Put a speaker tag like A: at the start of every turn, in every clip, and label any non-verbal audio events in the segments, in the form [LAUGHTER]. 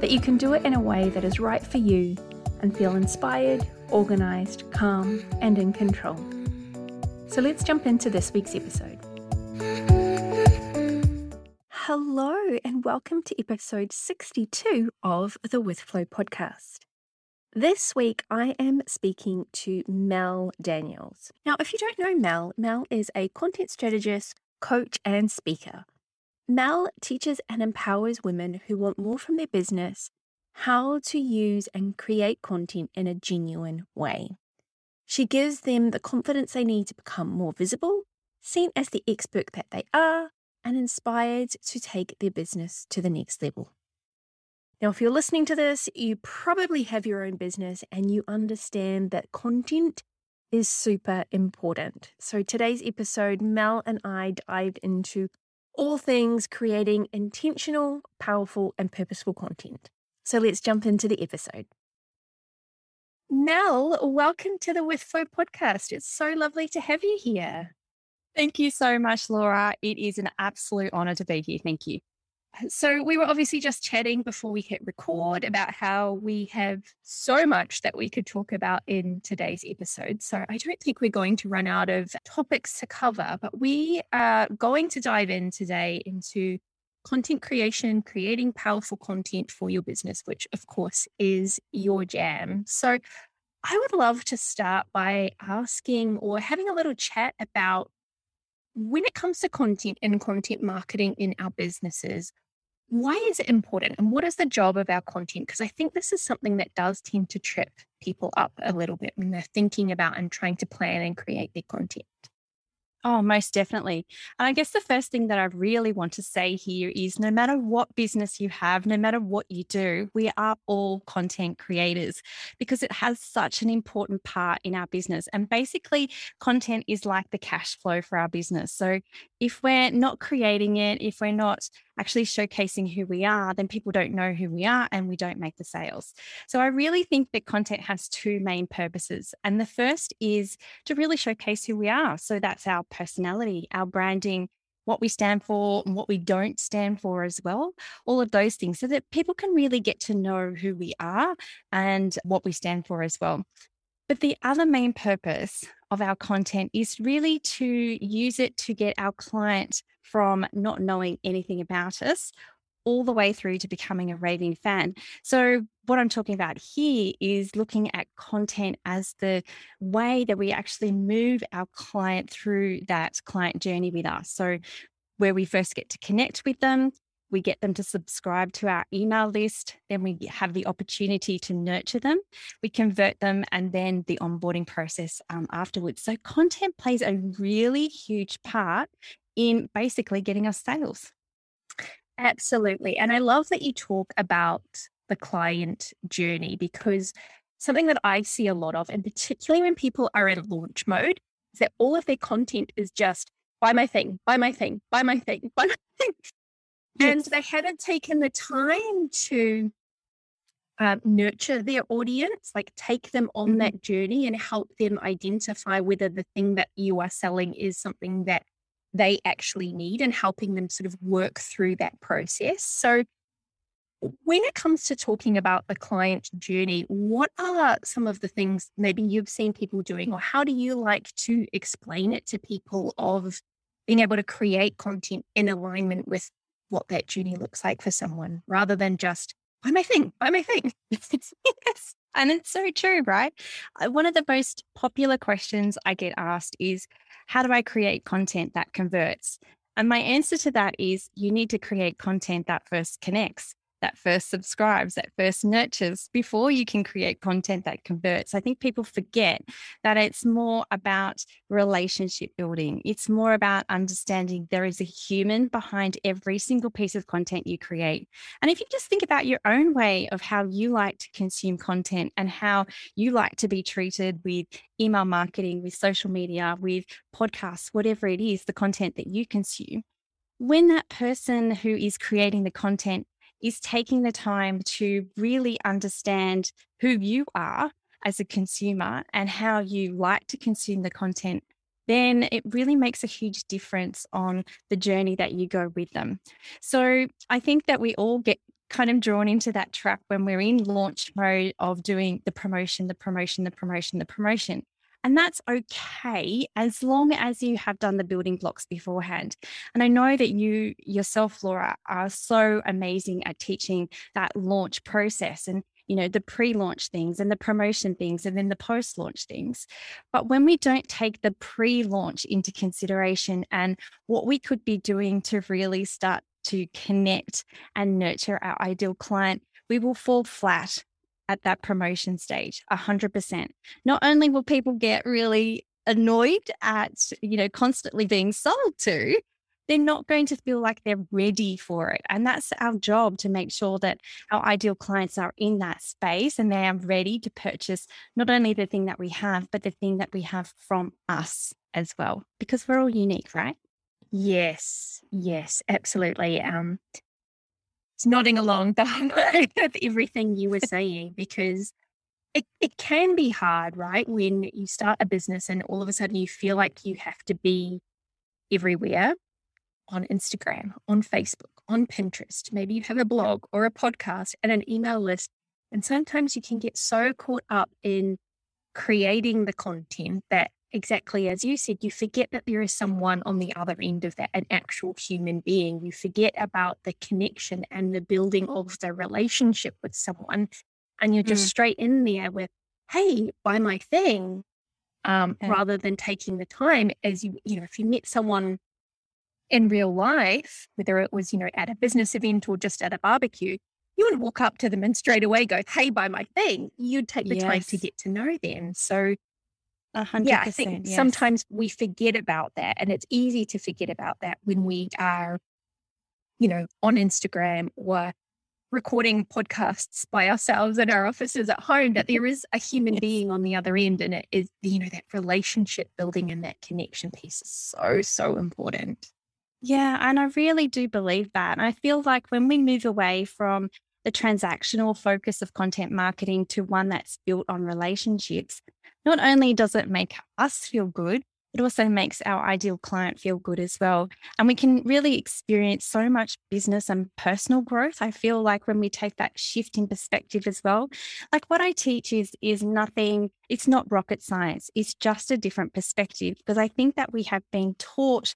A: that you can do it in a way that is right for you and feel inspired, organised, calm, and in control. So let's jump into this week's episode. Hello, and welcome to episode 62 of the With Flow podcast. This week, I am speaking to Mel Daniels. Now, if you don't know Mel, Mel is a content strategist, coach, and speaker. Mel teaches and empowers women who want more from their business how to use and create content in a genuine way. She gives them the confidence they need to become more visible, seen as the expert that they are, and inspired to take their business to the next level. Now, if you're listening to this, you probably have your own business and you understand that content is super important. So, today's episode, Mel and I dived into all things creating intentional, powerful, and purposeful content. So let's jump into the episode. Mel, welcome to the With Flow podcast. It's so lovely to have you here.
B: Thank you so much, Laura. It is an absolute honor to be here. Thank you.
A: So, we were obviously just chatting before we hit record about how we have so much that we could talk about in today's episode. So, I don't think we're going to run out of topics to cover, but we are going to dive in today into content creation, creating powerful content for your business, which of course is your jam. So, I would love to start by asking or having a little chat about when it comes to content and content marketing in our businesses, why is it important and what is the job of our content? Because I think this is something that does tend to trip people up a little bit when they're thinking about and trying to plan and create their content.
B: Oh, most definitely. And I guess the first thing that I really want to say here is no matter what business you have, no matter what you do, we are all content creators because it has such an important part in our business. And basically, content is like the cash flow for our business. So if we're not creating it, if we're not actually showcasing who we are, then people don't know who we are and we don't make the sales. So I really think that content has two main purposes. And the first is to really showcase who we are. So that's our personality, our branding, what we stand for and what we don't stand for as well, all of those things, so that people can really get to know who we are and what we stand for as well. But the other main purpose of our content is really to use it to get our client from not knowing anything about us all the way through to becoming a raving fan. So, what I'm talking about here is looking at content as the way that we actually move our client through that client journey with us. So, where we first get to connect with them, we get them to subscribe to our email list, then we have the opportunity to nurture them, we convert them, and then the onboarding process um, afterwards. So, content plays a really huge part in basically getting us sales.
A: Absolutely. And I love that you talk about the client journey because something that I see a lot of, and particularly when people are in launch mode, is that all of their content is just buy my thing, buy my thing, buy my thing, buy my thing. Yes. And they haven't taken the time to uh, nurture their audience, like take them on mm-hmm. that journey and help them identify whether the thing that you are selling is something that they actually need and helping them sort of work through that process. So, when it comes to talking about the client journey, what are some of the things maybe you've seen people doing, or how do you like to explain it to people of being able to create content in alignment with what that journey looks like for someone rather than just buy my thing, buy my thing?
B: yes. And it's so true, right? One of the most popular questions I get asked is how do I create content that converts? And my answer to that is you need to create content that first connects. That first subscribes, that first nurtures before you can create content that converts. I think people forget that it's more about relationship building. It's more about understanding there is a human behind every single piece of content you create. And if you just think about your own way of how you like to consume content and how you like to be treated with email marketing, with social media, with podcasts, whatever it is, the content that you consume, when that person who is creating the content is taking the time to really understand who you are as a consumer and how you like to consume the content, then it really makes a huge difference on the journey that you go with them. So I think that we all get kind of drawn into that trap when we're in launch mode of doing the promotion, the promotion, the promotion, the promotion. And that's okay as long as you have done the building blocks beforehand. And I know that you yourself, Laura, are so amazing at teaching that launch process and you know the pre-launch things and the promotion things and then the post-launch things but when we don't take the pre-launch into consideration and what we could be doing to really start to connect and nurture our ideal client we will fall flat at that promotion stage 100% not only will people get really annoyed at you know constantly being sold to they're not going to feel like they're ready for it. And that's our job to make sure that our ideal clients are in that space and they are ready to purchase not only the thing that we have but the thing that we have from us as well because we're all unique right?
A: Yes yes absolutely. Um nodding along with [LAUGHS] [LAUGHS] everything you were [LAUGHS] saying because it, it can be hard, right? When you start a business and all of a sudden you feel like you have to be everywhere on Instagram, on Facebook, on Pinterest. Maybe you have a blog or a podcast and an email list. And sometimes you can get so caught up in creating the content that exactly as you said, you forget that there is someone on the other end of that, an actual human being. You forget about the connection and the building of the relationship with someone. And you're just mm. straight in there with, hey, buy my thing. Um, okay. rather than taking the time as you, you know, if you met someone in real life, whether it was, you know, at a business event or just at a barbecue, you wouldn't walk up to them and straight away go, Hey, buy my thing. You'd take the yes. time to get to know them. So 100%, yeah, I think yes. sometimes we forget about that. And it's easy to forget about that when we are, you know, on Instagram or recording podcasts by ourselves in our offices at home, that there is a human yes. being on the other end. And it is, you know, that relationship building and that connection piece is so, so important.
B: Yeah. And I really do believe that. And I feel like when we move away from the transactional focus of content marketing to one that's built on relationships, not only does it make us feel good, it also makes our ideal client feel good as well. And we can really experience so much business and personal growth. I feel like when we take that shift in perspective as well, like what I teach is is nothing, it's not rocket science. It's just a different perspective because I think that we have been taught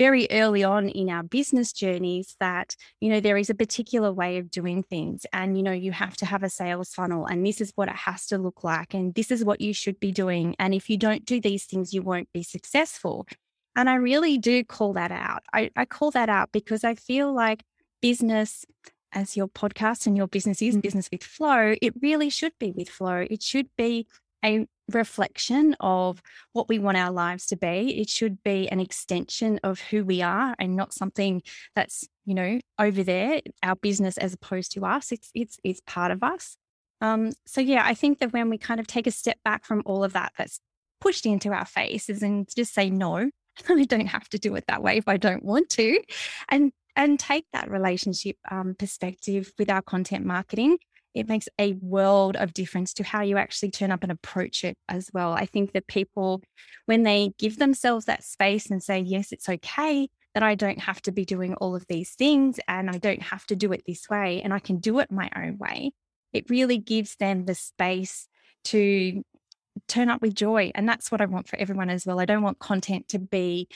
B: very early on in our business journeys that, you know, there is a particular way of doing things. And, you know, you have to have a sales funnel and this is what it has to look like. And this is what you should be doing. And if you don't do these things, you won't be successful. And I really do call that out. I, I call that out because I feel like business as your podcast and your business is mm. business with flow, it really should be with flow. It should be a reflection of what we want our lives to be. It should be an extension of who we are and not something that's, you know, over there, our business as opposed to us. It's it's it's part of us. Um, so yeah, I think that when we kind of take a step back from all of that that's pushed into our faces and just say no, [LAUGHS] I don't have to do it that way if I don't want to. And and take that relationship um, perspective with our content marketing it makes a world of difference to how you actually turn up and approach it as well. I think that people, when they give themselves that space and say, yes, it's okay that I don't have to be doing all of these things and I don't have to do it this way and I can do it my own way, it really gives them the space to turn up with joy. And that's what I want for everyone as well. I don't want content to be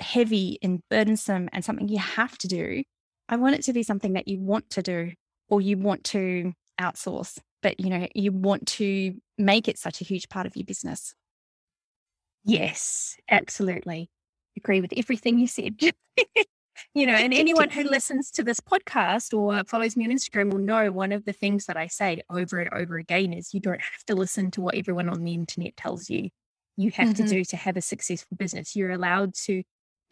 B: heavy and burdensome and something you have to do. I want it to be something that you want to do or you want to outsource, but you know, you want to make it such a huge part of your business.
A: Yes, absolutely. Agree with everything you said. [LAUGHS] You know, and anyone who listens to this podcast or follows me on Instagram will know one of the things that I say over and over again is you don't have to listen to what everyone on the internet tells you. You have mm-hmm. to do to have a successful business. You're allowed to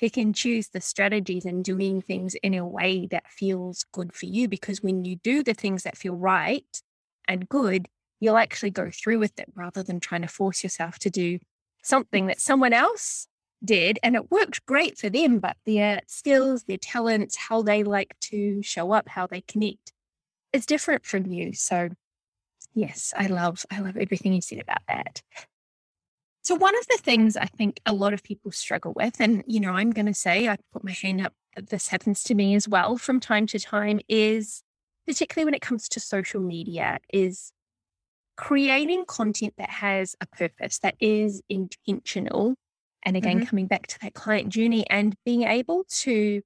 A: pick and choose the strategies and doing things in a way that feels good for you. Because when you do the things that feel right and good, you'll actually go through with it rather than trying to force yourself to do something that someone else did and it worked great for them, but their skills, their talents, how they like to show up, how they connect is different from you. So yes, I love I love everything you said about that. So one of the things I think a lot of people struggle with, and you know, I'm gonna say I put my hand up this happens to me as well from time to time, is particularly when it comes to social media, is creating content that has a purpose, that is intentional. And again, mm-hmm. coming back to that client journey and being able to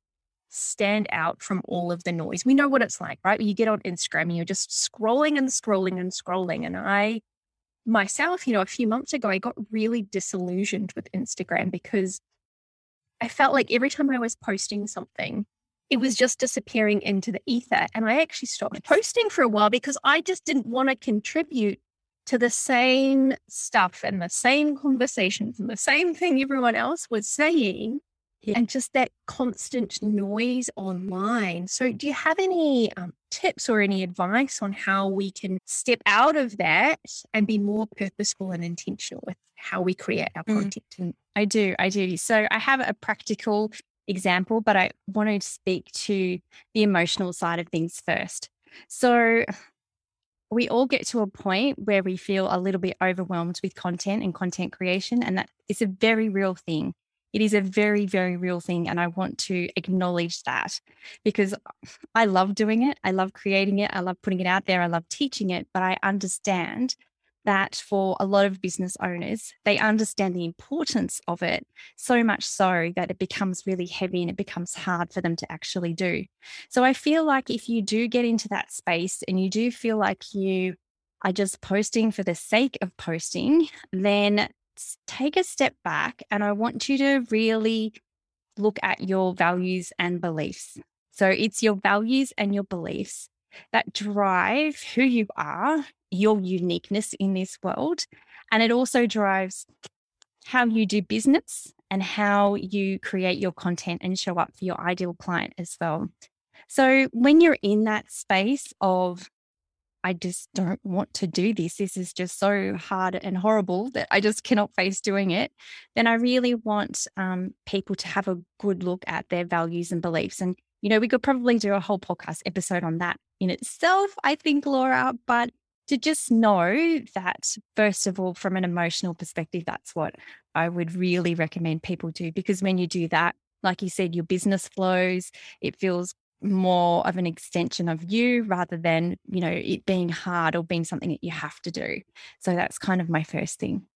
A: stand out from all of the noise. We know what it's like, right? When you get on Instagram and you're just scrolling and scrolling and scrolling. And I myself, you know, a few months ago, I got really disillusioned with Instagram because I felt like every time I was posting something, it was just disappearing into the ether. And I actually stopped posting for a while because I just didn't want to contribute to the same stuff and the same conversations and the same thing everyone else was saying. Yeah. And just that constant noise online. So, do you have any um, tips or any advice on how we can step out of that and be more purposeful and intentional with how we create our mm. content?
B: I do. I do. So, I have a practical example, but I want to speak to the emotional side of things first. So, we all get to a point where we feel a little bit overwhelmed with content and content creation, and that is a very real thing. It is a very, very real thing. And I want to acknowledge that because I love doing it. I love creating it. I love putting it out there. I love teaching it. But I understand that for a lot of business owners, they understand the importance of it so much so that it becomes really heavy and it becomes hard for them to actually do. So I feel like if you do get into that space and you do feel like you are just posting for the sake of posting, then take a step back and I want you to really look at your values and beliefs. So it's your values and your beliefs that drive who you are your uniqueness in this world. And it also drives how you do business and how you create your content and show up for your ideal client as well. So when you're in that space of, I just don't want to do this, this is just so hard and horrible that I just cannot face doing it, then I really want um, people to have a good look at their values and beliefs. And, you know, we could probably do a whole podcast episode on that in itself, I think, Laura, but to just know that, first of all, from an emotional perspective, that's what I would really recommend people do. Because when you do that, like you said, your business flows, it feels more of an extension of you rather than, you know, it being hard or being something that you have to do. So that's kind of my first thing.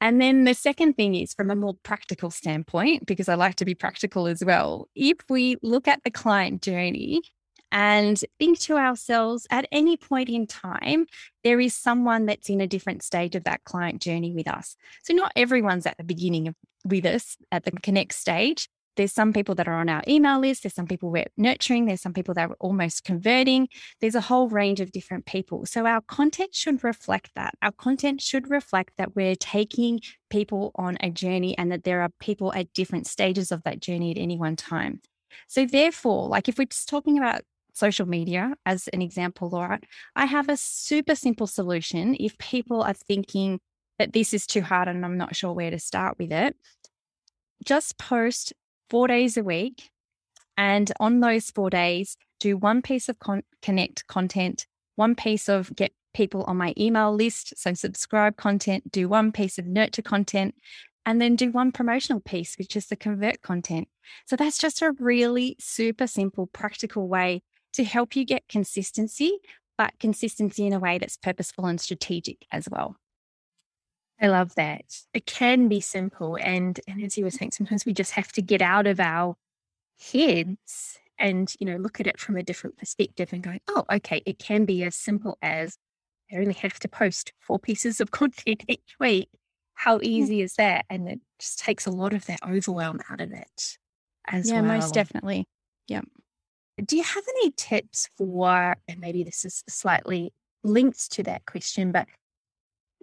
B: And then the second thing is from a more practical standpoint, because I like to be practical as well. If we look at the client journey and think to ourselves at any point in time, there is someone that's in a different stage of that client journey with us. So, not everyone's at the beginning of, with us at the connect stage. There's some people that are on our email list. There's some people we're nurturing. There's some people that are almost converting. There's a whole range of different people. So, our content should reflect that. Our content should reflect that we're taking people on a journey and that there are people at different stages of that journey at any one time. So, therefore, like if we're just talking about social media as an example, Laura, I have a super simple solution. If people are thinking that this is too hard and I'm not sure where to start with it, just post four days a week. And on those four days, do one piece of con- connect content, one piece of get people on my email list. So subscribe content, do one piece of nurture content, and then do one promotional piece, which is the convert content. So that's just a really super simple, practical way to help you get consistency, but consistency in a way that's purposeful and strategic as well.
A: I love that. It can be simple. And, and as you were saying, sometimes we just have to get out of our heads and, you know, look at it from a different perspective and go, oh, okay, it can be as simple as I only have to post four pieces of [LAUGHS] content each week. How easy is that? And it just takes a lot of that overwhelm out of it.
B: as yeah, well. most definitely. Yeah.
A: Do you have any tips for, and maybe this is slightly linked to that question, but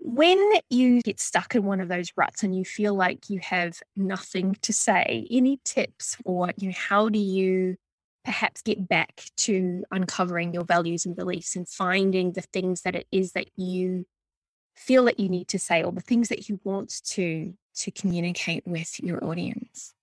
A: when you get stuck in one of those ruts and you feel like you have nothing to say, any tips for you know, how do you perhaps get back to uncovering your values and beliefs and finding the things that it is that you feel that you need to say or the things that you want to to communicate with your audience?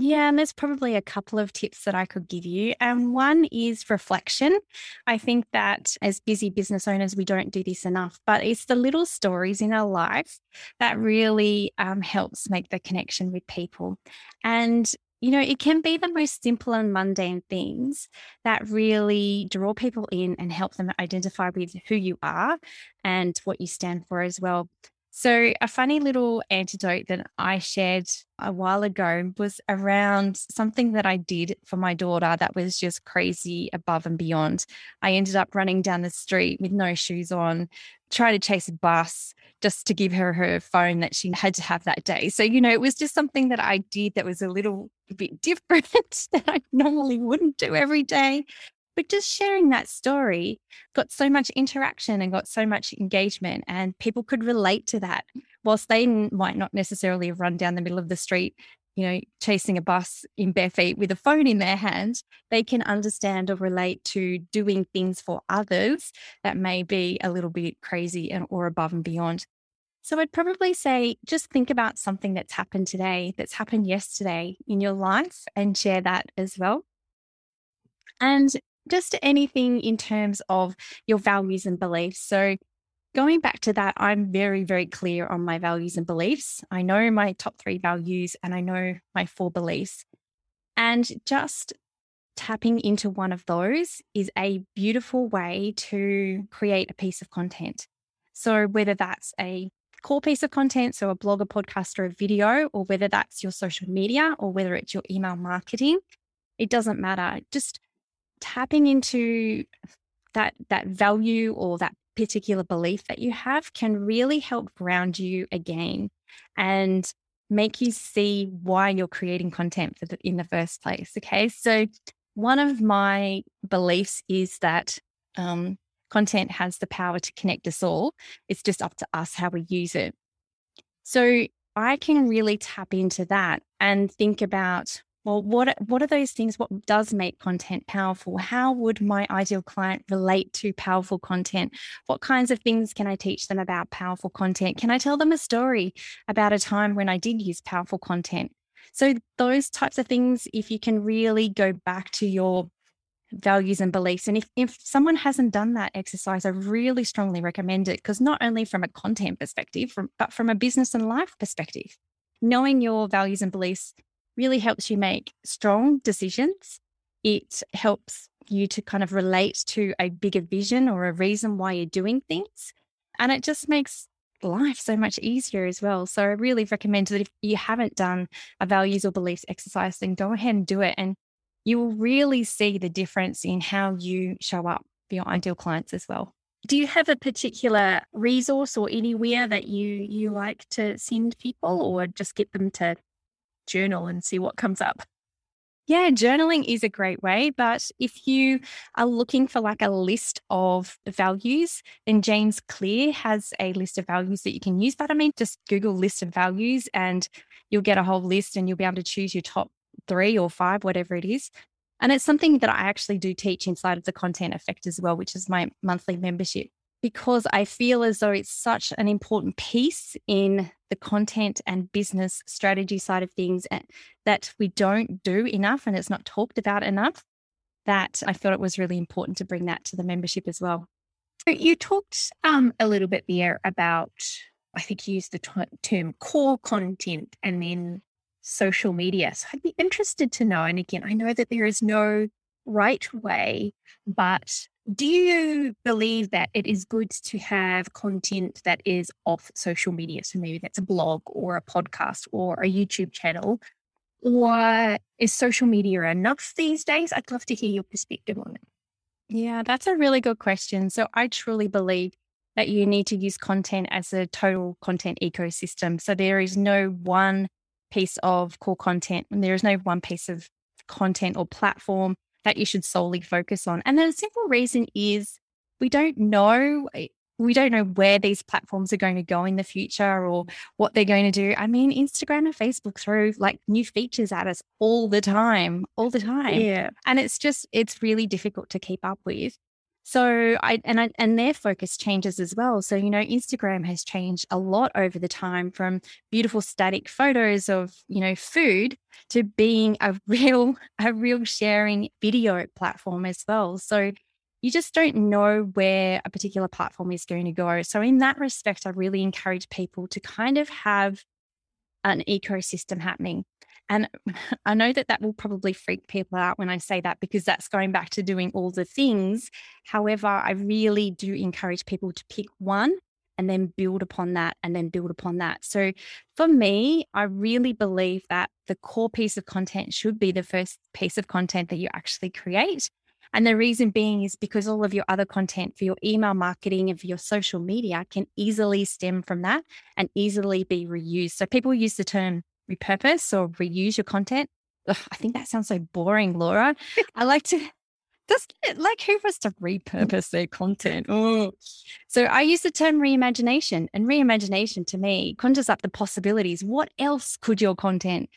B: Yeah, and there's probably a couple of tips that I could give you. And one is reflection. I think that as busy business owners, we don't do this enough, but it's the little stories in our life that really um, helps make the connection with people. And you know, it can be the most simple and mundane things that really draw people in and help them identify with who you are and what you stand for as well. So, a funny little antidote that I shared a while ago was around something that I did for my daughter that was just crazy above and beyond. I ended up running down the street with no shoes on, trying to chase a bus just to give her her phone that she had to have that day. So, you know, it was just something that I did that was a little bit [LAUGHS] different that I normally wouldn't do every day. But just sharing that story got so much interaction and got so much engagement, and people could relate to that. Whilst they might not necessarily have run down the middle of the street, you know, chasing a bus in bare feet with a phone in their hand, they can understand or relate to doing things for others that may be a little bit crazy and or above and beyond. So I'd probably say just think about something that's happened today, that's happened yesterday in your life, and share that as well. And just anything in terms of your values and beliefs. So, going back to that, I'm very, very clear on my values and beliefs. I know my top three values and I know my four beliefs. And just tapping into one of those is a beautiful way to create a piece of content. So, whether that's a core piece of content, so a blog, a podcast, or a video, or whether that's your social media or whether it's your email marketing, it doesn't matter. Just tapping into that that value or that particular belief that you have can really help ground you again and make you see why you're creating content the, in the first place. Okay, so one of my beliefs is that um, content has the power to connect us all. It's just up to us how we use it. So I can really tap into that and think about well, what what are those things? What does make content powerful? How would my ideal client relate to powerful content? What kinds of things can I teach them about powerful content? Can I tell them a story about a time when I did use powerful content? So those types of things, if you can really go back to your values and beliefs. And if, if someone hasn't done that exercise, I really strongly recommend it because not only from a content perspective, from, but from a business and life perspective, knowing your values and beliefs really helps you make strong decisions. It helps you to kind of relate to a bigger vision or a reason why you're doing things. And it just makes life so much easier as well. So I really recommend that if you haven't done a values or beliefs exercise, then go ahead and do it. And you will really see the difference in how you show up for your ideal clients as well.
A: Do you have a particular resource or anywhere that you you like to send people or just get them to journal and see what comes up.
B: Yeah, journaling is a great way. But if you are looking for like a list of values, then James Clear has a list of values that you can use. But I mean, just Google list of values and you'll get a whole list and you'll be able to choose your top three or five, whatever it is. And it's something that I actually do teach inside of the Content Effect as well, which is my monthly membership because I feel as though it's such an important piece in the content and business strategy side of things eh, that we don't do enough and it's not talked about enough that I thought it was really important to bring that to the membership as well.
A: You talked um, a little bit there about, I think you used the t- term core content and then social media. So I'd be interested to know, and again, I know that there is no right way, but do you believe that it is good to have content that is off social media? So maybe that's a blog or a podcast or a YouTube channel. Or is social media enough these days? I'd love to hear your perspective on it.
B: Yeah, that's a really good question. So I truly believe that you need to use content as a total content ecosystem. So there is no one piece of core content and there is no one piece of content or platform that you should solely focus on. And the simple reason is we don't know eh, we don't know where these platforms are going to go in the future or what they're going to do. I mean, Instagram and Facebook throw like new features at us all the time, all the time.
A: Yeah.
B: And it's just, it's really difficult to keep up with. So I and I and their focus changes as well. So you know, Instagram has changed a lot over the time from beautiful static photos of you know food to being a [LAUGHS] real a real sharing video platform as well. So you just don't know where a particular platform is going to go. So, in that respect, I really encourage people to kind of have an ecosystem happening. And [LAUGHS] I know that that will probably freak people out when I say that because that's going back to doing all the things. However, I really do encourage people to pick one and then build upon that and then build upon that. So for me, I really believe that the core piece of content should be the first piece of content that you actually create. And the reason being is because all of your other content for your email marketing and for your social media can easily stem from that and easily be reused. So people use the term repurpose or reuse your content. Ugh, I think that sounds so boring, Laura. [LAUGHS] I like to just like who wants to repurpose their content? Oh. So I use the term reimagination, and reimagination to me conjures up the possibilities. What else could your content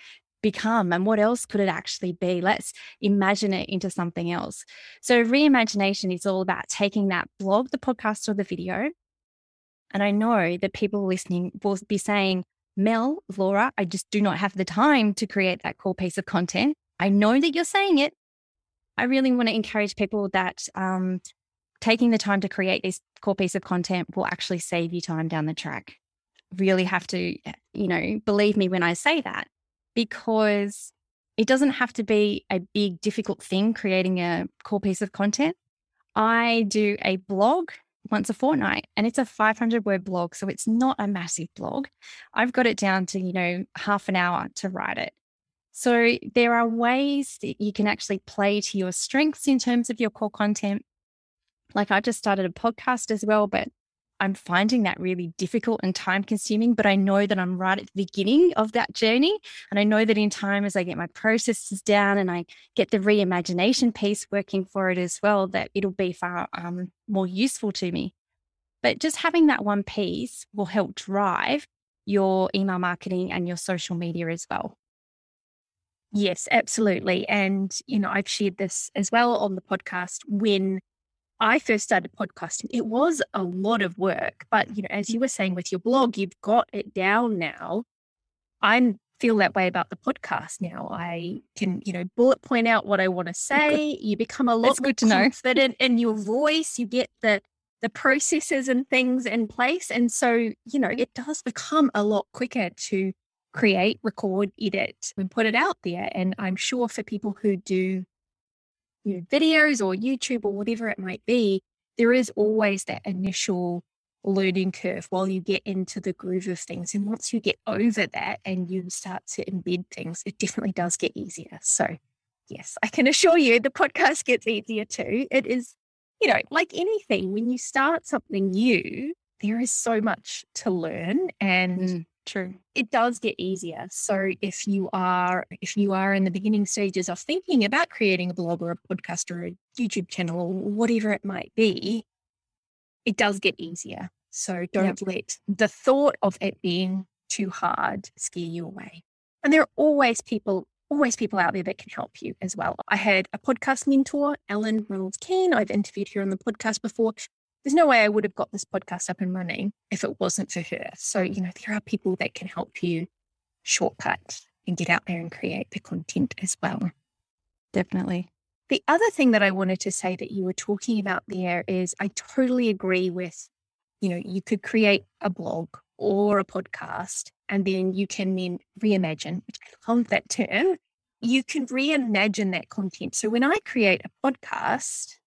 B: become and what else could it actually be? Let's imagine it into something else. So, reimagination is all about taking that blog, the podcast, or the video. And I know that people listening will be saying, Mel, Laura, I just do not have the time to create that cool piece of content. I know that you're saying it. I really want to encourage people that um, taking the time to create this core piece of content will actually save you time down the track. Really have to, you know, believe me when I say that because it doesn't have to be a big, difficult thing creating a core piece of content. I do a blog once a fortnight and it's a 500 word blog. So it's not a massive blog. I've got it down to, you know, half an hour to write it. So there are ways that you can actually play to your strengths in terms of your core content. Like I just started a podcast as well, but I'm finding that really difficult and time consuming, but I know that I'm right at the beginning of that journey. And I know that in time, as I get my processes down and I get the reimagination piece working for it as well, that it'll be far um, more useful to me. But just having that one piece will help drive your email marketing and your social media as well.
A: Yes, absolutely. And, you know, I've shared this as well on the podcast when I first started podcasting, it was a lot of work. But, you know, as you were saying with your blog, you've got it down now. I feel that way about the podcast now. I can, you know, bullet point out what I want to say. You become a lot
B: That's
A: more
B: good to
A: confident know. in your voice. You get the the processes and things in place. And so, you know, it does become a lot quicker to create, record, edit, and put it out there. And I'm sure for people who do you know, videos or YouTube or whatever it might be, there is always that initial learning curve while you get into the groove of things. And once you get over that and you start to embed things, it definitely does get easier. So, yes, I can assure you the podcast gets easier too. It is, you know, like anything, when you start something new, there is so much to learn and mm.
B: True.
A: It does get easier. So if you are if you are in the beginning stages of thinking about creating a blog or a podcast or a YouTube channel or whatever it might be, it does get easier. So don't yep. let the thought of it being too hard scare you away. And there are always people, always people out there that can help you as well. I had a podcast mentor, Ellen Reynolds Keane. I've interviewed her on the podcast before there's no way I would have got this podcast up and running if it wasn't for her. So, you know, there are people that can help you shortcut and get out there and create the content as well.
B: Definitely.
A: The other thing that I wanted to say that you were talking about there is I totally agree with, you know, you could create a blog or a podcast and then you can then reimagine, which I love that term. You can reimagine that content. So when I create a podcast,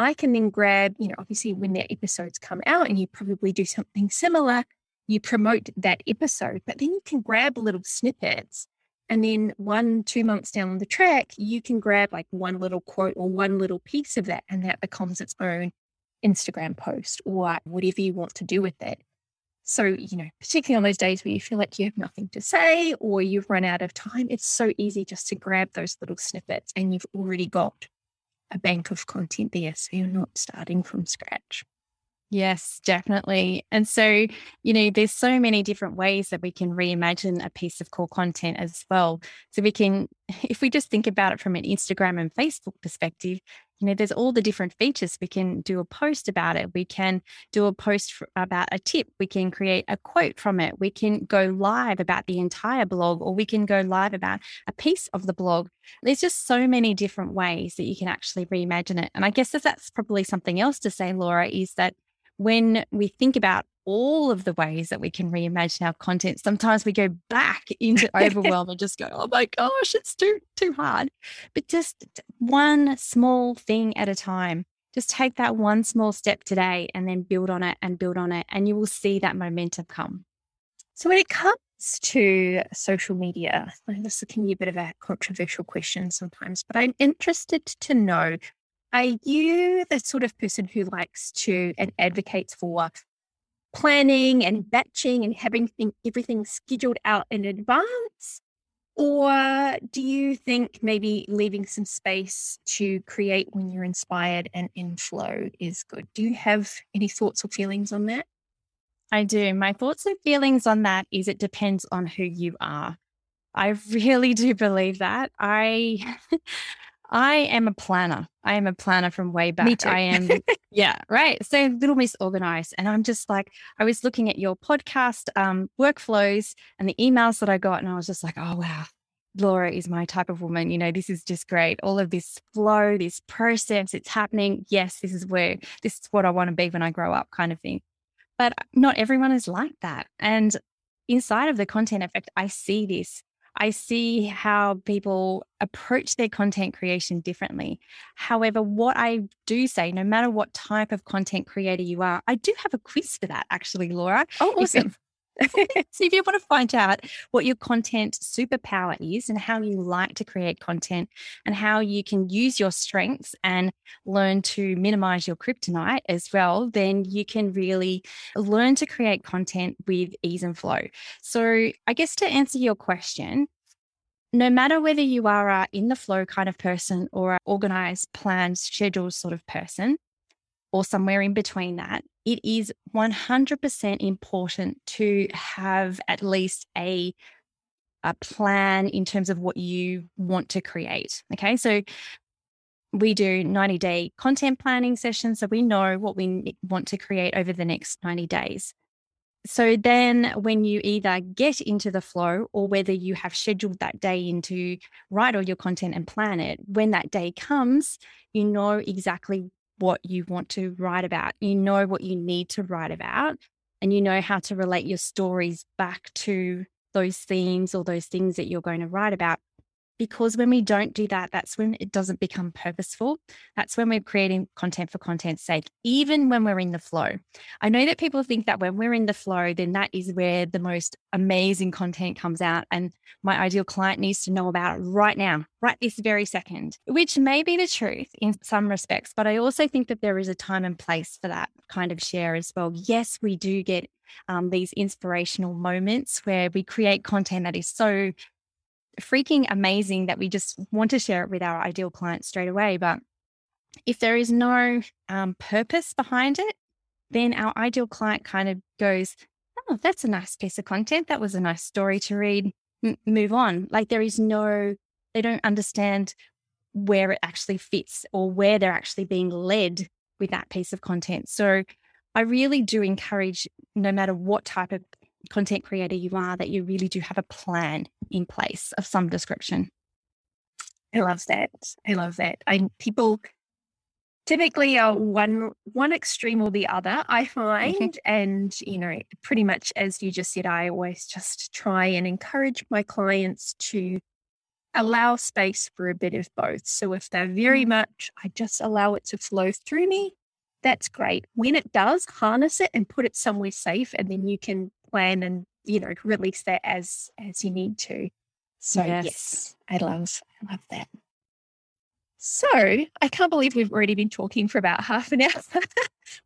A: I can then grab, you know, obviously when their episodes come out and you probably do something similar, you promote that episode, but then you can grab little snippets. And then one, two months down the track, you can grab like one little quote or one little piece of that, and that becomes its own Instagram post or whatever you want to do with it. So, you know, particularly on those days where you feel like you have nothing to say or you've run out of time, it's so easy just to grab those little snippets and you've already got a bank of content there. So you're not starting from scratch.
B: Yes, definitely. And so, you know, there's so many different ways that we can reimagine a piece of core content as well. So we can, [LAUGHS] if we just think about it from an Instagram and Facebook perspective, you know, there's all the different features. We can do a post about it. We can do a post for, about a tip. We can create a quote from it. We can go live about the entire blog, or we can go live about a piece of the blog. There's just so many different ways that you can actually reimagine it. And I guess that that's probably something else to say, Laura, is that when we think about all of the ways that we can reimagine our content, sometimes we go back [LAUGHS] into [LAUGHS] overwhelm and just go, oh my gosh, it's too too hard. But just one small thing at a time. Just take that one small step today and then build on it and build on it, and you will see that momentum come.
A: So when it comes to social media, this can be a bit of a controversial question sometimes, but I'm interested to know are you the sort of person who likes to and advocates for planning and batching and having everything scheduled out in advance? Or do you think maybe leaving some space to create when you're inspired and in flow is good? Do you have any thoughts or feelings on that?
B: I do. My thoughts and feelings on that is it depends on who you are. I [LAUGHS] really do believe that. I [LAUGHS] I am a planner. I am a planner from way back.
A: Me too.
B: I am, [LAUGHS] yeah, right. So little miss organized. And I'm just like, I was looking at your podcast um, workflows and the emails that I got, and I was just like, oh, wow, Laura is my type of woman. You know, this is just great. All of this flow, this process, it's happening. Yes, this is where, this is what I want to be when I grow up, kind of thing. But not everyone is like that. And inside of the content effect, I see this I see how people approach their content creation differently. However, what I do say, no matter what type of content creator you are, I do have a quiz for that actually, Laura.
A: Oh, awesome. [LAUGHS]
B: so if you want to find out what your content superpower is and how you like to create content and how you can use your strengths and learn to minimize your kryptonite as well, then you can really learn to create content with ease and flow. So I guess to answer your question, no matter whether you are a in the flow kind of person or an organized, planned, scheduled sort of person, or somewhere in between that, it is 100% important to have at least a a plan in terms of what you want to create. Okay. So we do 90 day content planning sessions. So we know what we want to create over the next 90 days. So then, when you either get into the flow or whether you have scheduled that day in to write all your content and plan it, when that day comes, you know exactly what you want to write about. You know what you need to write about, and you know how to relate your stories back to those themes or those things that you're going to write about because when we don't do that, that's when it doesn't become purposeful. That's when we're creating content for content's sake, even when we're in the flow. I know that people think that when we're in the flow, then that is where the most amazing content comes out. And my ideal client needs to know about it right now, right this very second, which may be the truth in some respects. But I also think that there is a time and place for that kind of share as well. Yes, we do get um, these inspirational moments where we create content that is so freaking amazing that we just want to share it with our ideal clients straight away. But if there is no um, purpose behind it, then our ideal client kind of goes, Oh, that's a nice piece of content. That was a nice story to read. M- move on. Like there is no, they don't understand where it actually fits or where they're actually being led with that piece of content. So I really do encourage, no matter what type of content creator you are that you really do have a plan in place of some description.
A: I love that. I love that. I people typically are one one extreme or the other, I mm-hmm. find. Mm-hmm. And, you know, pretty much as you just said, I always just try and encourage my clients to allow space for a bit of both. So if they're very mm-hmm. much, I just allow it to flow through me, that's great. When it does, harness it and put it somewhere safe, and then you can plan and you know release that as as you need to. So yes, yes i love i love that. So i can't believe we've already been talking for about half an [LAUGHS] hour.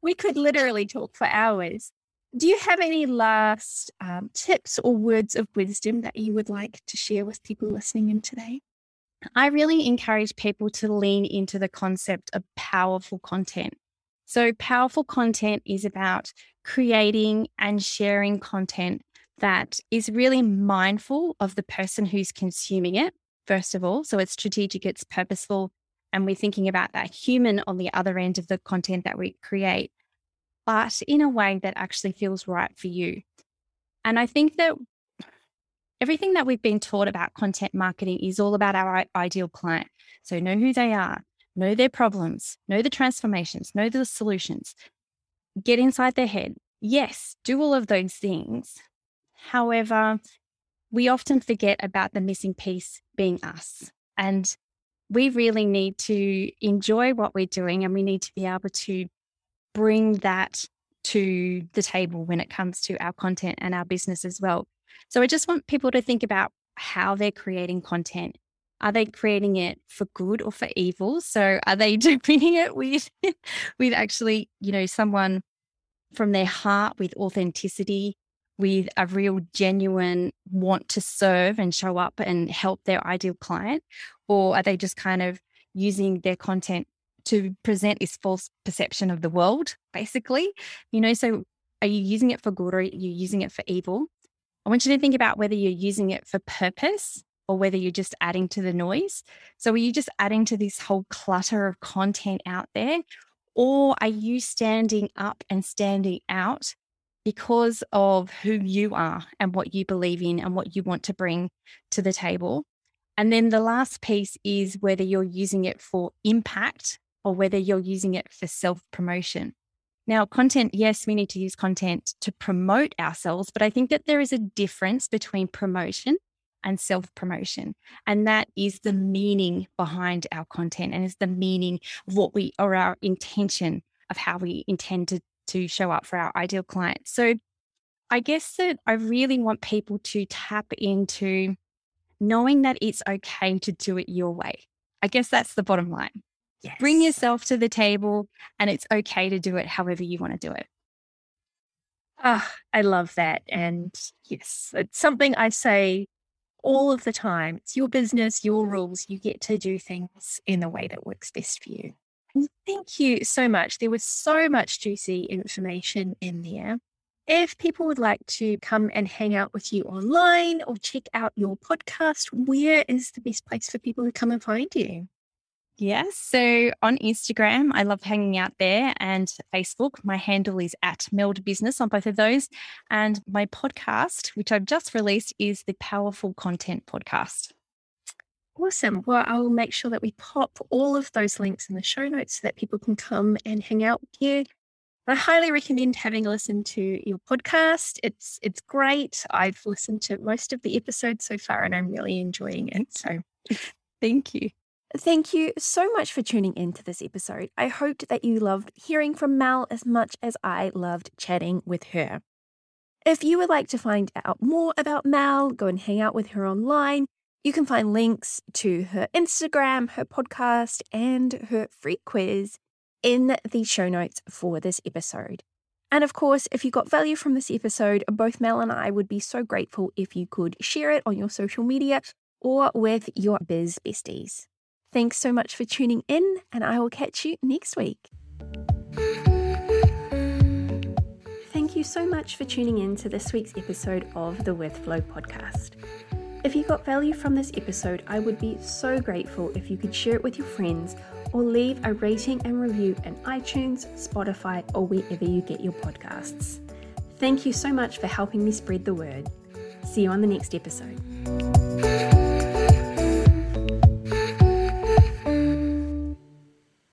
A: We could literally talk for hours. Do you have any last um, tips or words of wisdom that you would like to share with people listening in today?
B: I really encourage people to lean into the concept of powerful content. So, powerful content is about creating and sharing content that is really mindful of the person who's consuming it, first of all. So, it's strategic, it's purposeful, and we're thinking about that human on the other end of the content that we create but in a way that actually feels right for you. And I think that everything that we've been taught about content marketing is all about our ideal client. So know who they are, know their problems, know the transformations, know the solutions, get inside their head. Yes, do all of those things. However, we often forget about the missing piece being us. And we really need to enjoy what we're doing and we need to be able to bring that to the table when it comes to our content and our business as well. So I just want people to think about how they're creating content. Are they creating it for good or for evil? So are they [LAUGHS] doing it with with actually, you know, someone from their heart with authenticity, with a real genuine want to serve and show up and help their ideal client? Or are they just kind of using their content to present this false perception of the world, basically. You know, so are you using it for good or are you using it for evil? I want you to think about whether you're using it for purpose or whether you're just adding to the noise. So, are you just adding to this whole clutter of content out there? Or are you standing up and standing out because of who you are and what you believe in and what you want to bring to the table? And then the last piece is whether you're using it for impact or whether you're using it for self promotion. Now, content, yes, we need to use content to promote ourselves, but I think that there is a difference between promotion and self promotion. And that is the meaning behind our content and is the meaning of what we or our intention of how we intend to, to show up for our ideal client. So I guess that I really want people to tap into knowing that it's okay to do it your way. I guess that's the bottom line. Yes. Bring yourself to the table, and it's okay to do it however you want to do it.
A: Ah, I love that. And yes, it's something I say all of the time. It's your business, your rules. You get to do things in the way that works best for you. And thank you so much. There was so much juicy information in there. If people would like to come and hang out with you online or check out your podcast, where is the best place for people to come and find you?
B: Yes. So on Instagram, I love hanging out there and Facebook. My handle is at Meld Business on both of those. And my podcast, which I've just released, is the Powerful Content Podcast.
A: Awesome. Well, I'll make sure that we pop all of those links in the show notes so that people can come and hang out with you. I highly recommend having a listen to your podcast. It's it's great. I've listened to most of the episodes so far and I'm really enjoying it. So
B: thank you.
A: Thank you so much for tuning in to this episode. I hoped that you loved hearing from Mel as much as I loved chatting with her. If you would like to find out more about Mel, go and hang out with her online. You can find links to her Instagram, her podcast, and her free quiz in the show notes for this episode. And of course, if you got value from this episode, both Mel and I would be so grateful if you could share it on your social media or with your biz besties. Thanks so much for tuning in, and I will catch you next week. Thank you so much for tuning in to this week's episode of the With Flow podcast. If you got value from this episode, I would be so grateful if you could share it with your friends or leave a rating and review in iTunes, Spotify, or wherever you get your podcasts. Thank you so much for helping me spread the word. See you on the next episode.